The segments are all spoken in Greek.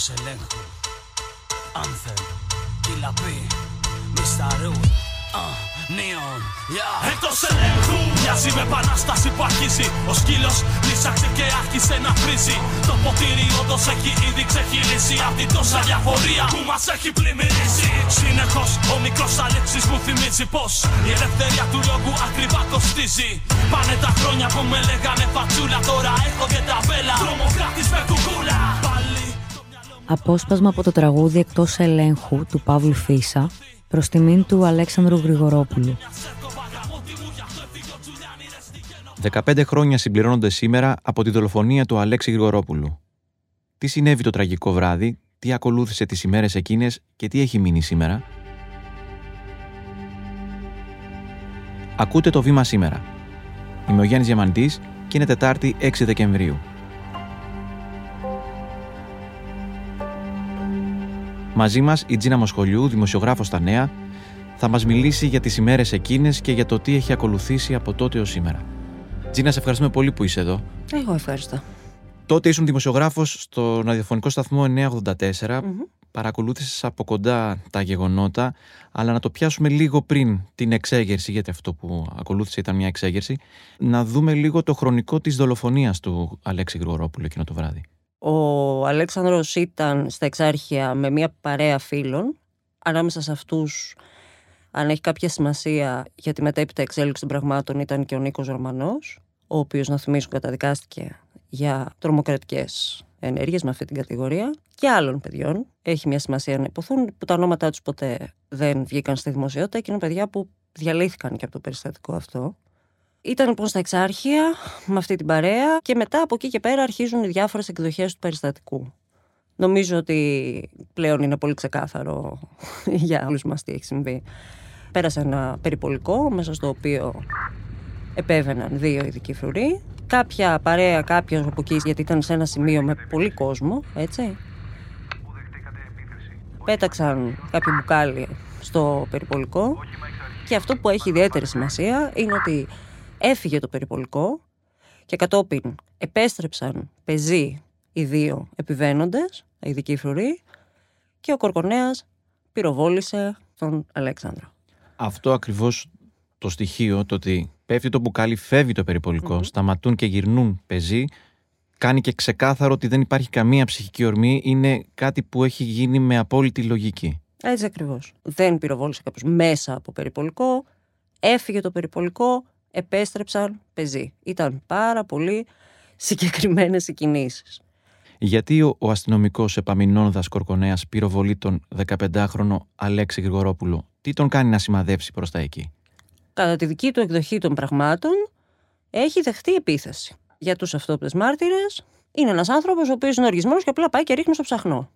Εκτός ελέγχου Anthem Κυλαπή Μισταρού Νίον Εκτός ελέγχου Μοιάζει με επανάσταση που αρχίζει. Ο σκύλος λύσαξε και άρχισε να βρίζει Το ποτήρι όντως έχει ήδη ξεχυλήσει. Απ' την τόσα διαφορία που μας έχει πλημμυρίσει. Συνεχώς ο μικρός Αλέξης μου θυμίζει πως Η ελευθερία του λόγου ακριβά κοστίζει. Πάνε τα χρόνια που με λέγανε φατσούλα Τώρα έχω και τα βέλα Τρομοκράτης με κουκούλα Απόσπασμα από το τραγούδι Εκτός ελέγχου του Παύλου Φίσα προς τιμήν του Αλέξανδρου Γρηγορόπουλου. 15 χρόνια συμπληρώνονται σήμερα από τη δολοφονία του Αλέξη Γρηγορόπουλου. Τι συνέβη το τραγικό βράδυ, τι ακολούθησε τις ημέρες εκείνες και τι έχει μείνει σήμερα; Ακούτε το βήμα σήμερα. Είμαι ο Γιάννης Διαμαντής και είναι Τετάρτη 6 Δεκεμβρίου. Μαζί μας η Τζίνα Μοσχολιού, δημοσιογράφος στα νέα, θα μας μιλήσει για τις ημέρες εκείνες και για το τι έχει ακολουθήσει από τότε ως σήμερα. Τζίνα, σε ευχαριστούμε πολύ που είσαι εδώ. Εγώ ευχαριστώ. Τότε ήσουν δημοσιογράφος στο ραδιοφωνικό σταθμό 984. Παρακολούθησες από κοντά τα γεγονότα, αλλά να το πιάσουμε λίγο πριν την εξέγερση, γιατί αυτό που ακολούθησε ήταν μια εξέγερση, να δούμε λίγο το χρονικό της δολοφονίας του Αλέξη Γρηγορόπουλου εκείνο το βράδυ. Ο Αλέξανδρος ήταν στα εξάρχεια με μια παρέα φίλων. Ανάμεσα σε αυτούς, αν έχει κάποια σημασία για τη μετέπειτα εξέλιξη των πραγμάτων, ήταν και ο Νίκος Ρωμανός, ο οποίος, να θυμίσουν, καταδικάστηκε για τρομοκρατικές ενέργειες με αυτή την κατηγορία και άλλων παιδιών. Έχει μια σημασία να υποθούν που τα ονόματά τους ποτέ δεν βγήκαν στη δημοσιότητα και είναι παιδιά που διαλύθηκαν και από το περιστατικό αυτό. Ήταν λοιπόν στα εξάρχεια με αυτή την παρέα και μετά από εκεί και πέρα αρχίζουν οι διάφορες εκδοχές του περιστατικού. Νομίζω ότι πλέον είναι πολύ ξεκάθαρο για όλους μας τι έχει συμβεί. Πέρασε ένα περιπολικό μέσα στο οποίο επέβαιναν δύο ειδικοί φρουροί. Κάποια παρέα, κάποιος από εκεί, γιατί ήταν σε ένα σημείο με πολύ κόσμο, έτσι. Πέταξαν κάποιο μπουκάλι στο περιπολικό και αυτό που έχει ιδιαίτερη σημασία είναι ότι έφυγε το περιπολικό και κατόπιν επέστρεψαν πεζοί οι δύο επιβαίνοντες, οι ειδικοί φρουροί και ο Κορκονέας πυροβόλησε τον Αλέξανδρο. Αυτό ακριβώς το στοιχείο, το ότι πέφτει το μπουκάλι, φεύγει το περιπολικο σταματούν και γυρνούν πεζοί, κάνει και ξεκάθαρο ότι δεν υπάρχει καμία ψυχική ορμή, είναι κάτι που έχει γίνει με απόλυτη λογική. Έτσι ακριβώς. Δεν πυροβόλησε κάποιος μέσα από περιπολικό, έφυγε το περιπολικό, επέστρεψαν πεζοί. Ήταν πάρα πολύ συγκεκριμένες οι κινήσεις. Γιατί ο, ο αστυνομικός Επαμινώνδα Κορκονέας πυροβολεί τον 15χρονο Αλέξη Γρηγορόπουλο, τι τον κάνει να σημαδεύσει προς τα εκεί; Κατά τη δική του εκδοχή των πραγμάτων, έχει δεχτεί επίθεση. Για τους αυτόπτες μάρτυρες, είναι ένας άνθρωπος ο οποίος είναι οργισμένος και απλά πάει και ρίχνει στο ψαχνό.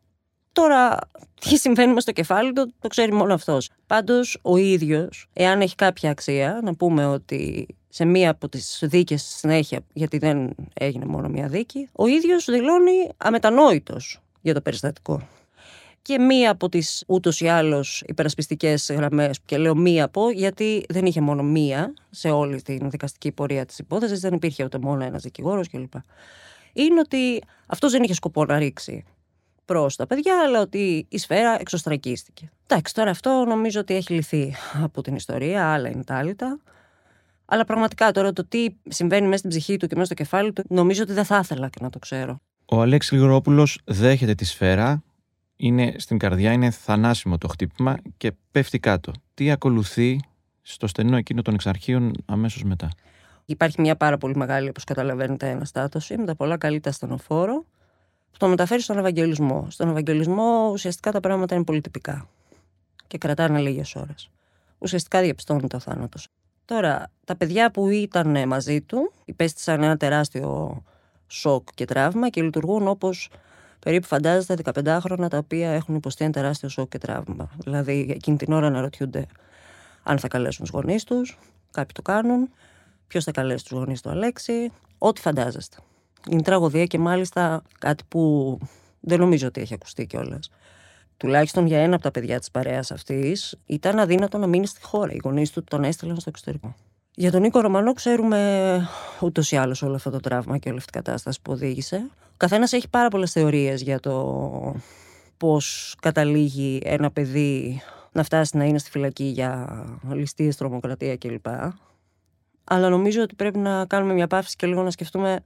Τώρα, τι συμβαίνει με στο κεφάλι του, το ξέρει μόνο αυτός. Πάντως, ο ίδιος, εάν έχει κάποια αξία, να πούμε ότι σε μία από τις δίκες στη συνέχεια, γιατί δεν έγινε μόνο μία δίκη, ο ίδιος δηλώνει αμετανόητος για το περιστατικό. Και μία από τις ούτως ή άλλως υπερασπιστικές γραμμές, και λέω μία από, γιατί δεν είχε μόνο μία σε όλη την δικαστική πορεία της υπόθεσης, δεν υπήρχε ούτε μόνο ένας δικηγόρος κλπ. Είναι ότι αυτός δεν είχε σκοπό να ρίξει προς τα παιδιά, αλλά ότι η σφαίρα εξωστρακίστηκε. Εντάξει, τώρα αυτό νομίζω ότι έχει λυθεί από την ιστορία, άλλα είναι τα άλυτα. Αλλά πραγματικά τώρα το τι συμβαίνει μέσα στην ψυχή του και μέσα στο κεφάλι του, νομίζω ότι δεν θα ήθελα και να το ξέρω. Ο Αλέξης Γρηγορόπουλος δέχεται τη σφαίρα, είναι στην καρδιά, είναι θανάσιμο το χτύπημα και πέφτει κάτω. Τι ακολουθεί στο στενό εκείνο των εξαρχείων αμέσως μετά; Υπάρχει μια πάρα πολύ μεγάλη, όπως καταλαβαίνετε, αναστάτωση με τα πολλά καλύτερα στενοφόρο που το μεταφέρει στον Ευαγγελισμό. Στον Ευαγγελισμό ουσιαστικά τα πράγματα είναι πολύ τυπικά και κρατάνε λίγες ώρες. Ουσιαστικά διαπιστώνεται ο θάνατος. Τώρα, τα παιδιά που ήταν μαζί του υπέστησαν ένα τεράστιο σοκ και τραύμα και λειτουργούν όπως περίπου φαντάζεστε 15 χρόνια τα οποία έχουν υποστεί ένα τεράστιο σοκ και τραύμα. Δηλαδή, εκείνη την ώρα αναρωτιούνται αν θα καλέσουν τους γονείς τους, κάποιοι το κάνουν, ποιος θα καλέσει τους γονείς του Αλέξη, ό,τι φαντάζεστε. Είναι τραγωδία και μάλιστα κάτι που δεν νομίζω ότι έχει ακουστεί κιόλας. Τουλάχιστον για ένα από τα παιδιά της παρέας αυτής, ήταν αδύνατο να μείνει στη χώρα. Οι γονείς του τον έστειλαν στο εξωτερικό. Για τον Νίκο Ρωμανό ξέρουμε ούτως ή άλλως όλο αυτό το τραύμα και όλη αυτή η κατάσταση που οδήγησε. Ο καθένας έχει πάρα πολλές θεωρίες για το πώς καταλήγει ένα παιδί να φτάσει να είναι στη φυλακή για ληστείες, τρομοκρατία κλπ. Αλλά νομίζω ότι πρέπει να κάνουμε μια παύση και λίγο να σκεφτούμε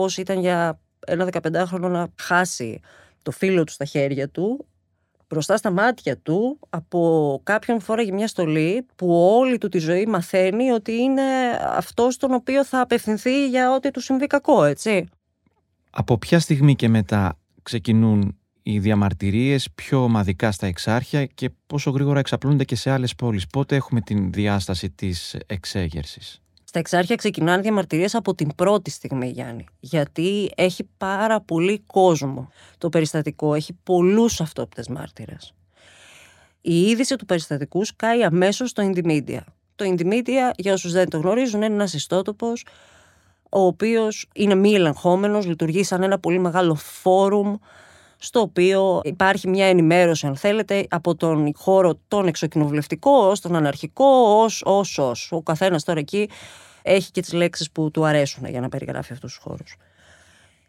πώς ήταν για ένα 15χρονο να χάσει το φίλο του στα χέρια του μπροστά στα μάτια του από κάποιον φόραγε μια στολή που όλη του τη ζωή μαθαίνει ότι είναι αυτός στον οποίο θα απευθυνθεί για ό,τι του συμβεί κακό, έτσι. Από ποια στιγμή και μετά ξεκινούν οι διαμαρτυρίες πιο ομαδικά στα εξάρχεια και πόσο γρήγορα εξαπλούνται και σε άλλες πόλεις; Πότε έχουμε την διάσταση της εξέγερσης; Στα εξάρχεια ξεκινάνε διαμαρτυρίες από την πρώτη στιγμή, Γιάννη. Γιατί έχει πάρα πολύ κόσμο το περιστατικό. Έχει πολλούς αυτόπτες μάρτυρες. Η είδηση του περιστατικού σκάει αμέσως στο Indymedia. Το Indymedia, για όσους δεν το γνωρίζουν, είναι ένας ιστότοπος ο οποίος είναι μη ελεγχόμενος, λειτουργεί σαν ένα πολύ μεγάλο φόρουμ στο οποίο υπάρχει μια ενημέρωση, αν θέλετε, από τον χώρο τον εξοκοινοβουλευτικό ως τον αναρχικό, ως, ως, ως. Ο καθένας τώρα εκεί έχει και τις λέξεις που του αρέσουν για να περιγράφει αυτούς τους χώρους.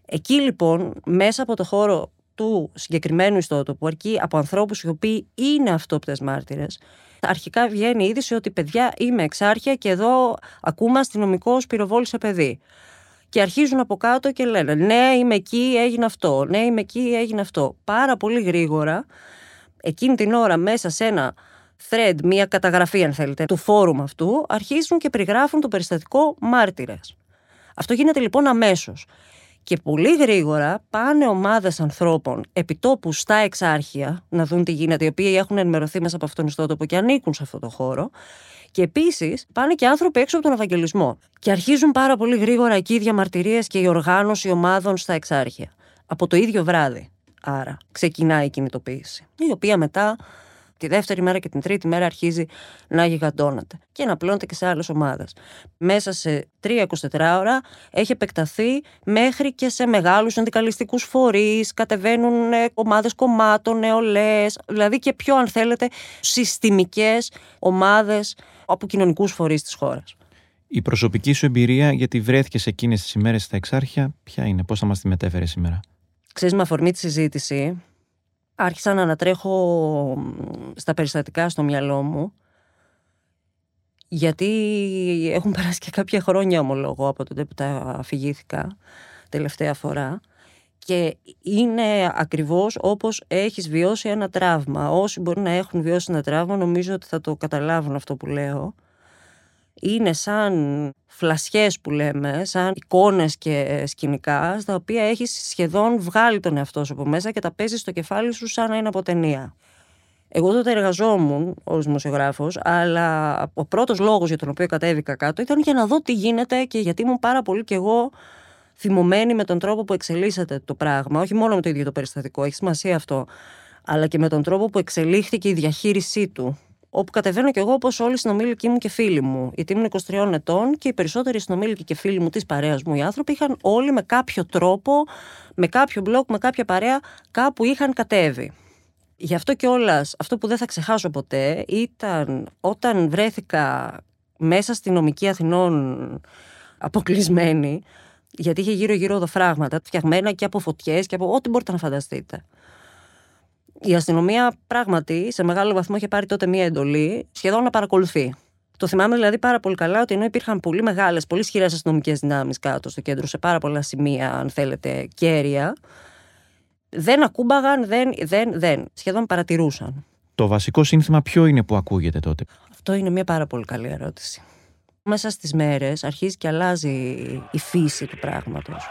Εκεί λοιπόν, μέσα από το χώρο του συγκεκριμένου ιστότοπου, αρκεί από ανθρώπους οι οποίοι είναι αυτόπτες μάρτυρες, αρχικά βγαίνει η είδηση ότι παιδιά είμαι εξάρχεια και εδώ ακούμε αστυνομικό πυροβόλησε παιδί και αρχίζουν από κάτω και λένε ναι είμαι εκεί έγινε αυτό, ναι είμαι εκεί έγινε αυτό. Πάρα πολύ γρήγορα εκείνη την ώρα μέσα σε ένα thread, μία καταγραφή αν θέλετε του φόρουμ αυτού αρχίζουν και περιγράφουν το περιστατικό μάρτυρες. Αυτό γίνεται λοιπόν αμέσως. Και πολύ γρήγορα πάνε ομάδες ανθρώπων επιτόπου στα εξάρχεια να δουν τι γίνεται, οι οποίοι έχουν ενημερωθεί μέσα από αυτόν τον ιστότοπο και ανήκουν σε αυτό το χώρο και επίσης πάνε και άνθρωποι έξω από τον Ευαγγελισμό. Και αρχίζουν πάρα πολύ γρήγορα εκεί οι διαμαρτυρίες και η οργάνωση ομάδων στα εξάρχεια. Από το ίδιο βράδυ. Άρα ξεκινάει η κινητοποίηση. Η οποία μετά τη δεύτερη μέρα και την τρίτη μέρα αρχίζει να γιγαντώνεται και να πλώνεται και σε άλλες ομάδες. Μέσα σε 3-24 ώρα έχει επεκταθεί μέχρι και σε μεγάλους συνδικαλιστικούς φορείς, κατεβαίνουν ε, ομάδες κομμάτων, νεολαίες, δηλαδή και πιο αν θέλετε συστημικές ομάδες από κοινωνικούς φορείς της χώρας. Η προσωπική σου εμπειρία, γιατί βρέθηκες σε εκείνες τις ημέρες στα Εξάρχεια, ποια είναι, πώς θα μας τη μετέφερες σήμερα; Ξέρεις, με αφορμή τη συζήτηση, άρχισα να ανατρέχω στα περιστατικά στο μυαλό μου γιατί έχουν περάσει και κάποια χρόνια ομολόγω από τότε που τα αφηγήθηκα τελευταία φορά και είναι ακριβώς όπως έχεις βιώσει ένα τραύμα. Όσοι μπορεί να έχουν βιώσει ένα τραύμα νομίζω ότι θα το καταλάβουν αυτό που λέω είναι σαν φλασιές που λέμε, σαν εικόνες και σκηνικά, στα οποία έχεις σχεδόν βγάλει τον εαυτό σου από μέσα και τα παίζεις στο κεφάλι σου σαν να είναι από ταινία. Εγώ τότε εργαζόμουν ως δημοσιογράφος, αλλά ο πρώτος λόγος για τον οποίο κατέβηκα κάτω ήταν για να δω τι γίνεται και γιατί ήμουν πάρα πολύ κι εγώ θυμωμένη με τον τρόπο που εξελίσσεται το πράγμα. Όχι μόνο με το ίδιο το περιστατικό, έχει σημασία αυτό, αλλά και με τον τρόπο που εξελίχθηκε η διαχείρισή του όπου κατεβαίνω κι εγώ όπως όλοι οι συνομήλικοι μου και φίλοι μου. Γιατί ήμουν 23 ετών και οι περισσότεροι συνομήλικοι και φίλοι μου της παρέας μου, οι άνθρωποι, είχαν όλοι με κάποιο τρόπο, με κάποιο μπλοκ, με κάποια παρέα, κάπου είχαν κατέβει. Γι' αυτό κιόλας, αυτό που δεν θα ξεχάσω ποτέ ήταν όταν βρέθηκα μέσα στη νομική Αθηνών αποκλεισμένη, γιατί είχε γύρω-γύρω οδοφράγματα, φτιαγμένα και από φωτιές και από ό,τι μπορείτε να φανταστείτε η αστυνομία πράγματι σε μεγάλο βαθμό είχε πάρει τότε μία εντολή σχεδόν να παρακολουθεί. Το θυμάμαι δηλαδή πάρα πολύ καλά ότι ενώ υπήρχαν πολύ μεγάλες, πολύ ισχυρές αστυνομικές δυνάμεις κάτω στο κέντρο, σε πάρα πολλά σημεία, αν θέλετε, κέρια, δεν ακούμπαγαν, δεν, δεν, δεν. Σχεδόν παρατηρούσαν. Το βασικό σύνθημα ποιο είναι που ακούγεται τότε; Αυτό είναι μια πάρα πολύ καλή ερώτηση. Μέσα στις μέρες αρχίζει και αλλάζει η φύση του πράγματος.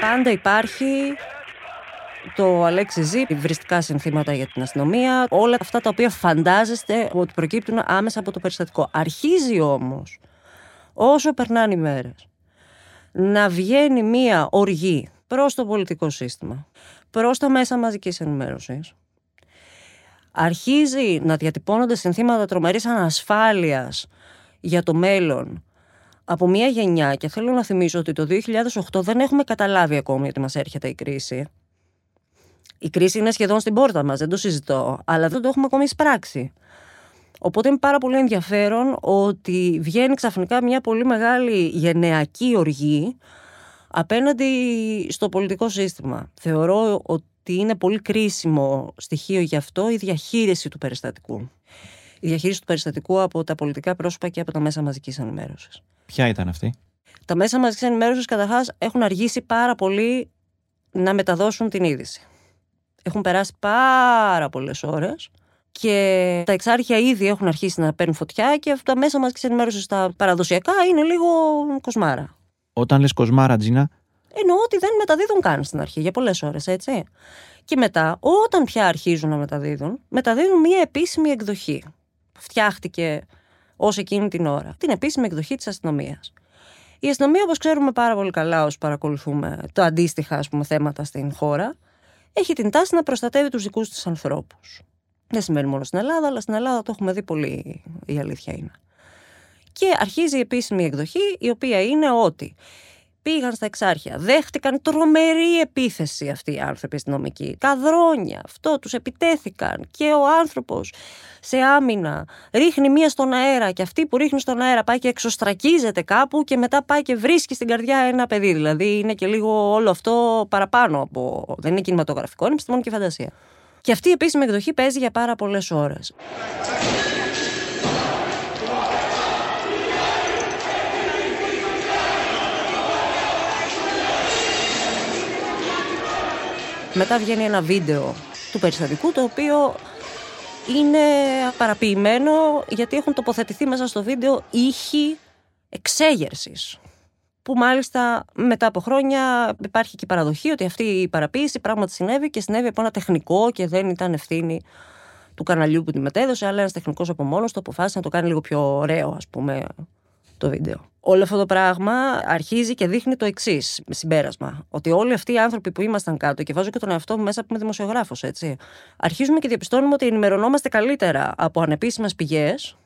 Πάντα υπάρχει το Αλέξη Ζή, υβριστικά συνθήματα για την αστυνομία, όλα αυτά τα οποία φαντάζεστε ότι προκύπτουν άμεσα από το περιστατικό. Αρχίζει όμως, όσο περνάνε οι μέρες, να βγαίνει μία οργή προς το πολιτικό σύστημα, προς τα μέσα μαζικής ενημέρωσης, αρχίζει να διατυπώνονται συνθήματα τρομερής ανασφάλειας για το μέλλον από μια γενιά και θέλω να θυμίσω ότι το 2008 δεν έχουμε καταλάβει ακόμη ότι μας έρχεται η κρίση. Η κρίση είναι σχεδόν στην πόρτα μας, δεν το συζητώ, αλλά δεν το έχουμε ακόμη εισπράξει. Οπότε είναι πάρα πολύ ενδιαφέρον ότι βγαίνει ξαφνικά μια πολύ μεγάλη γενεακή οργή απέναντι στο πολιτικό σύστημα. Θεωρώ ότι είναι πολύ κρίσιμο στοιχείο γι' αυτό η διαχείριση του περιστατικού. Η διαχείριση του περιστατικού από τα πολιτικά πρόσωπα και από τα μέσα μαζικής ενημέρωσης. Ποια ήταν αυτή; Τα μέσα μαζικής ενημέρωσης καταρχάς έχουν αργήσει πάρα πολύ να μεταδώσουν την είδηση. Έχουν περάσει πάρα πολλές ώρες και τα εξάρχεια ήδη έχουν αρχίσει να παίρνουν φωτιά και τα μέσα μαζικής ενημέρωσης στα παραδοσιακά είναι λίγο κοσμάρα. Όταν λες κοσμάρα, Τζίνα, Εννοώ ότι δεν μεταδίδουν καν στην αρχή για πολλές ώρες, έτσι. Και μετά, όταν πια αρχίζουν να μεταδίδουν, μεταδίδουν μία επίσημη εκδοχή. Φτιάχτηκε ως εκείνη την ώρα. Την επίσημη εκδοχή της αστυνομίας. Η αστυνομία, όπως ξέρουμε πάρα πολύ καλά όσοι παρακολουθούμε τα αντίστοιχα ας πούμε, θέματα στην χώρα, έχει την τάση να προστατεύει τους δικούς της ανθρώπους. Δεν σημαίνει μόνο στην Ελλάδα, αλλά στην Ελλάδα το έχουμε δει πολύ, η αλήθεια είναι. Και αρχίζει η επίσημη εκδοχή, η οποία είναι ότι πήγαν στα εξάρχεια, δέχτηκαν τρομερή επίθεση αυτοί οι άνθρωποι αστυνομικοί, καδρόνια, αυτό τους επιτέθηκαν και ο άνθρωπος σε άμυνα ρίχνει μία στον αέρα και αυτή που ρίχνει στον αέρα πάει και εξωστρακίζεται κάπου και μετά πάει και βρίσκει στην καρδιά ένα παιδί, δηλαδή είναι και λίγο όλο αυτό παραπάνω από, δεν είναι κινηματογραφικό, είναι επιστημονική φαντασία. Και αυτή η επίσημη εκδοχή παίζει για πάρα πολλές ώρες. Μετά βγαίνει ένα βίντεο του περιστατικού το οποίο είναι παραποιημένο γιατί έχουν τοποθετηθεί μέσα στο βίντεο ήχοι εξέγερσης που μάλιστα μετά από χρόνια υπάρχει και η παραδοχή ότι αυτή η παραποίηση πράγματι συνέβη και συνέβη από ένα τεχνικό και δεν ήταν ευθύνη του καναλιού που τη μετέδωσε, αλλά ένας τεχνικός από μόνο του αποφάσισε να το κάνει λίγο πιο ωραίο, ας πούμε, το βίντεο. Όλο αυτό το πράγμα αρχίζει και δείχνει το εξής συμπέρασμα. Ότι όλοι αυτοί οι άνθρωποι που ήμασταν κάτω, και βάζω και τον εαυτό μου μέσα που είμαι δημοσιογράφος, έτσι. Αρχίζουμε και διαπιστώνουμε ότι ενημερωνόμαστε καλύτερα από ανεπίσημες πηγές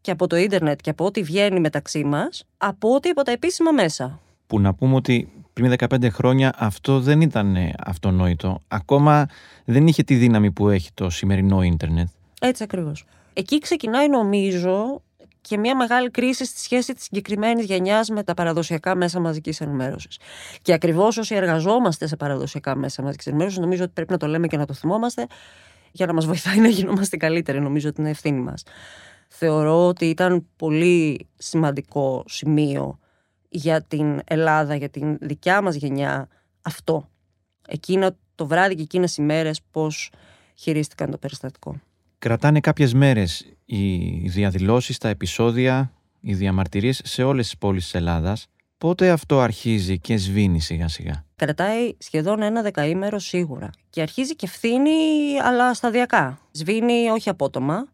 και από το ίντερνετ και από ό,τι βγαίνει μεταξύ μας, από ό,τι από τα επίσημα μέσα. Που να πούμε ότι πριν 15 χρόνια αυτό δεν ήταν αυτονόητο. Ακόμα δεν είχε τη δύναμη που έχει το σημερινό ίντερνετ. Έτσι ακριβώς. Εκεί ξεκινάει νομίζω και μια μεγάλη κρίση στη σχέση της συγκεκριμένης γενιάς με τα παραδοσιακά μέσα μαζικής ενημέρωσης. Και ακριβώς όσοι εργαζόμαστε σε παραδοσιακά μέσα μαζικής ενημέρωσης, νομίζω ότι πρέπει να το λέμε και να το θυμόμαστε, για να μας βοηθάει να γινόμαστε καλύτεροι. Νομίζω ότι είναι ευθύνη μας. Θεωρώ ότι ήταν πολύ σημαντικό σημείο για την Ελλάδα, για την δικιά μας γενιά αυτό. Εκείνα το βράδυ και εκείνες οι μέρες πώς χειρίστηκαν το περιστατικό. Κρατάνε κάποιες μέρες οι διαδηλώσεις, τα επεισόδια, οι διαμαρτυρίες σε όλες τις πόλεις της Ελλάδας. Πότε αυτό αρχίζει και σβήνει σιγά σιγά; Κρατάει σχεδόν ένα δεκαήμερο σίγουρα. Και αρχίζει και φθήνει, αλλά σταδιακά. Σβήνει όχι απότομα.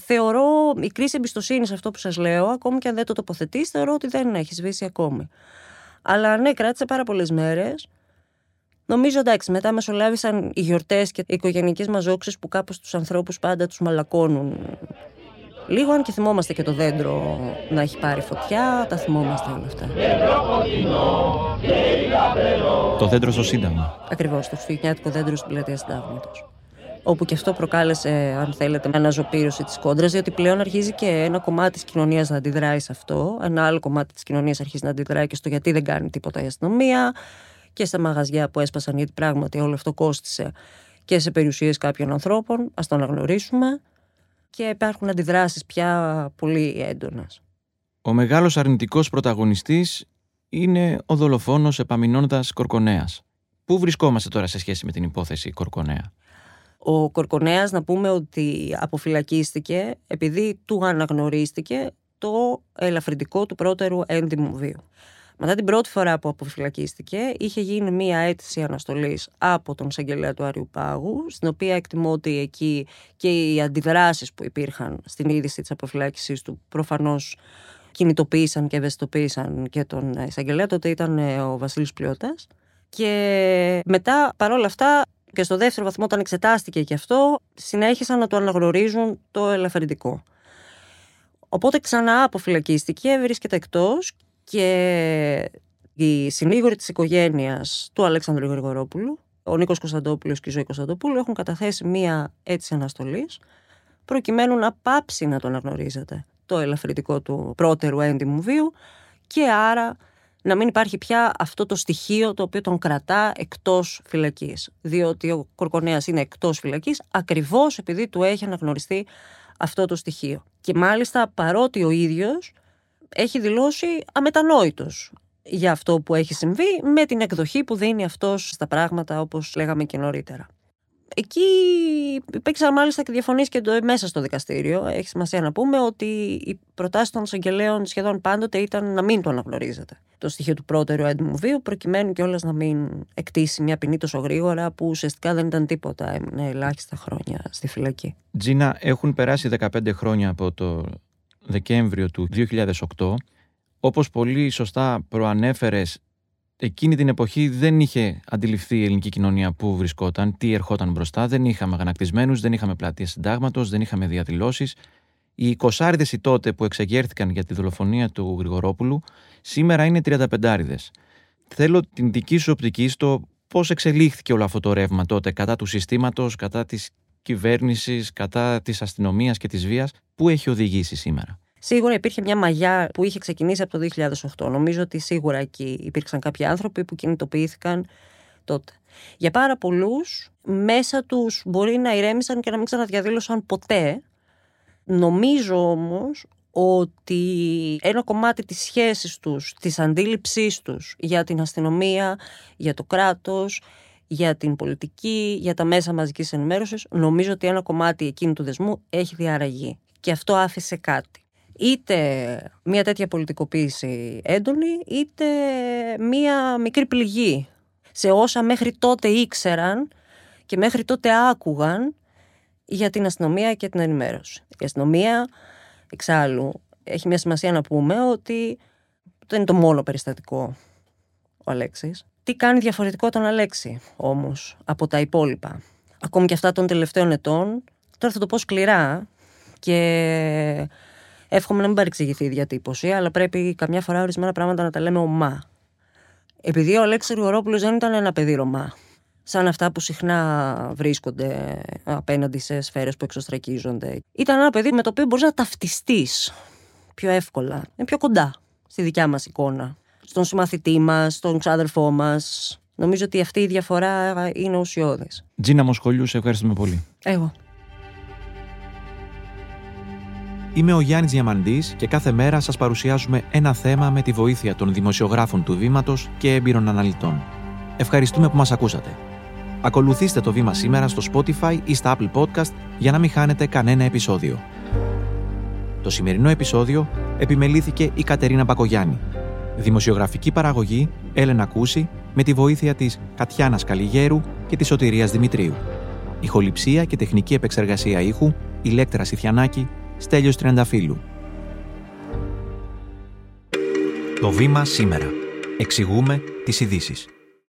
Θεωρώ η κρίση εμπιστοσύνης, αυτό που σας λέω, ακόμη και αν δεν το τοποθετείς, θεωρώ ότι δεν έχει σβήσει ακόμη. Αλλά ναι, κράτησε πάρα πολλές μέρες. Νομίζω εντάξει, μετά μεσολάβησαν οι γιορτές και οι οικογενειακέ μαζόξει που κάπως τους ανθρώπους πάντα τους μαλακώνουν. Λίγο αν και θυμόμαστε και το δέντρο να έχει πάρει φωτιά, τα θυμόμαστε όλα αυτά. Το δέντρο στο Σύνταγμα. Ακριβώς, το φυγνιάτικο δέντρο στην πλατεία Συντάγματος. Όπου και αυτό προκάλεσε, αν θέλετε, αναζωπήρωση της κόντρας, διότι πλέον αρχίζει και ένα κομμάτι της κοινωνίας να αντιδράει σε αυτό. Ένα άλλο κομμάτι της κοινωνίας αρχίζει να αντιδράει και στο γιατί δεν κάνει τίποτα η αστυνομία και στα μαγαζιά που έσπασαν, γιατί πράγματι όλο αυτό κόστησε και σε περιουσίες κάποιων ανθρώπων. Α το αναγνωρίσουμε. Και υπάρχουν αντιδράσεις πια πολύ έντονες. Ο μεγάλος αρνητικός πρωταγωνιστής είναι ο δολοφόνος Επαμινώντα Κορκονέας. Πού βρισκόμαστε τώρα σε σχέση με την υπόθεση Κορκονέα; Ο Κορκονέας να πούμε ότι αποφυλακίστηκε επειδή του αναγνωρίστηκε το ελαφρυντικό του πρώτερου έντιμου βίου. Μετά την πρώτη φορά που αποφυλακίστηκε, είχε γίνει μία αίτηση αναστολής από τον εισαγγελέα του Άριου Πάγου, στην οποία εκτιμώ ότι εκεί και οι αντιδράσεις που υπήρχαν στην είδηση της αποφυλάκησής του προφανώς κινητοποίησαν και ευαισθητοποίησαν και τον εισαγγελέα. Τότε ήταν ο Βασίλης Πλιώτας. Και μετά, παρόλα αυτά, και στο δεύτερο βαθμό, όταν εξετάστηκε και αυτό, συνέχισαν να το αναγνωρίζουν το ελαφρυντικό. Οπότε ξανά αποφυλακίστηκε, βρίσκεται εκτός και οι συνήγοροι της οικογένειας του Αλέξανδρου Γρηγορόπουλου, ο Νίκος Κωνσταντόπουλος και η Ζωή Κωνσταντοπούλου έχουν καταθέσει μία αίτηση αναστολής προκειμένου να πάψει να τον αναγνωρίζεται το ελαφρυντικό του πρώτερου έντιμου βίου και άρα να μην υπάρχει πια αυτό το στοιχείο το οποίο τον κρατά εκτός φυλακής. Διότι ο Κορκονέας είναι εκτός φυλακής ακριβώς επειδή του έχει αναγνωριστεί αυτό το στοιχείο. Και μάλιστα παρότι ο ίδιος έχει δηλώσει αμετανόητος για αυτό που έχει συμβεί με την εκδοχή που δίνει αυτός στα πράγματα όπως λέγαμε και νωρίτερα. Εκεί υπήρξαν μάλιστα και διαφωνήσει και το, μέσα στο δικαστήριο. Έχει σημασία να πούμε ότι η προτάσεις των εισαγγελέων σχεδόν πάντοτε ήταν να μην το αναγνωρίζετε. Το στοιχείο του πρώτερου έντιμου βίου, προκειμένου κιόλας να μην εκτίσει μια ποινή τόσο γρήγορα που ουσιαστικά δεν ήταν τίποτα. Έμεινε ελάχιστα χρόνια στη φυλακή. Τζίνα, έχουν περάσει 15 χρόνια από το Δεκέμβριο του 2008. Όπως πολύ σωστά προανέφερες, εκείνη την εποχή δεν είχε αντιληφθεί η ελληνική κοινωνία πού βρισκόταν, τι ερχόταν μπροστά. Δεν είχαμε αγανακτισμένους, δεν είχαμε πλατεία συντάγματος, δεν είχαμε διαδηλώσεις. Οι εικοσάριδες οι τότε που εξεγέρθηκαν για τη δολοφονία του Γρηγορόπουλου σήμερα είναι 35 Θέλω την δική σου οπτική στο πώς εξελίχθηκε όλο αυτό το ρεύμα τότε κατά του συστήματος, κατά της κυβέρνησης, κατά της αστυνομίας και της βίας, πού έχει οδηγήσει σήμερα. Σίγουρα υπήρχε μια μαγιά που είχε ξεκινήσει από το 2008. Νομίζω ότι σίγουρα εκεί υπήρξαν κάποιοι άνθρωποι που κινητοποιήθηκαν τότε. Για πάρα πολλούς, μέσα τους μπορεί να ηρέμησαν και να μην ξαναδιαδήλωσαν ποτέ. Νομίζω όμως ότι ένα κομμάτι της σχέσης τους, της αντίληψής τους για την αστυνομία, για το κράτος, για την πολιτική, για τα μέσα μαζικής ενημέρωσης, νομίζω ότι ένα κομμάτι εκείνου του δεσμού έχει διαραγεί. Και αυτό άφησε κάτι είτε μια τέτοια πολιτικοποίηση έντονη, είτε μια μικρή πληγή σε όσα μέχρι τότε ήξεραν και μέχρι τότε άκουγαν για την αστυνομία και την ενημέρωση. Η αστυνομία, εξάλλου, έχει μια σημασία να πούμε ότι δεν είναι το μόνο περιστατικό ο Αλέξης. Τι κάνει διαφορετικό τον Αλέξη όμως από τα υπόλοιπα. Ακόμη και αυτά των τελευταίων ετών, τώρα θα το πω σκληρά και Εύχομαι να μην παρεξηγηθεί η διατύπωση, αλλά πρέπει καμιά φορά ορισμένα πράγματα να τα λέμε ομά. Επειδή ο Αλέξης Γρηγορόπουλο δεν ήταν ένα παιδί Ρωμά, σαν αυτά που συχνά βρίσκονται απέναντι σε σφαίρες που εξωστρακίζονται. Ήταν ένα παιδί με το οποίο μπορείς να ταυτιστείς πιο εύκολα, είναι πιο κοντά στη δικιά μας εικόνα. Στον συμμαθητή μας, στον ξάδερφό μας. Νομίζω ότι αυτή η διαφορά είναι ουσιώδης. Τζίνα Μοσχολιού, σε ευχαριστούμε πολύ. Εγώ. Είμαι ο Γιάννης Διαμαντής και κάθε μέρα σας παρουσιάζουμε ένα θέμα με τη βοήθεια των δημοσιογράφων του Βήματος και έμπειρων αναλυτών. Ευχαριστούμε που μας ακούσατε. Ακολουθήστε το Βήμα σήμερα στο Spotify ή στα Apple Podcast για να μην χάνετε κανένα επεισόδιο. Το σημερινό επεισόδιο επιμελήθηκε η Κατερίνα Μπακογιάννη. Δημοσιογραφική παραγωγή Έλενα Κούση με τη βοήθεια της Κατιάνας Καλιγέρου και της Σωτηρίας Δημητρίου. Ηχοληψία και τεχνική επεξεργασία ήχου Ηλέκτρα Σιθιανάκη Στέλιος Τριανταφύλου. Το βήμα σήμερα. Εξηγούμε τις ειδήσεις.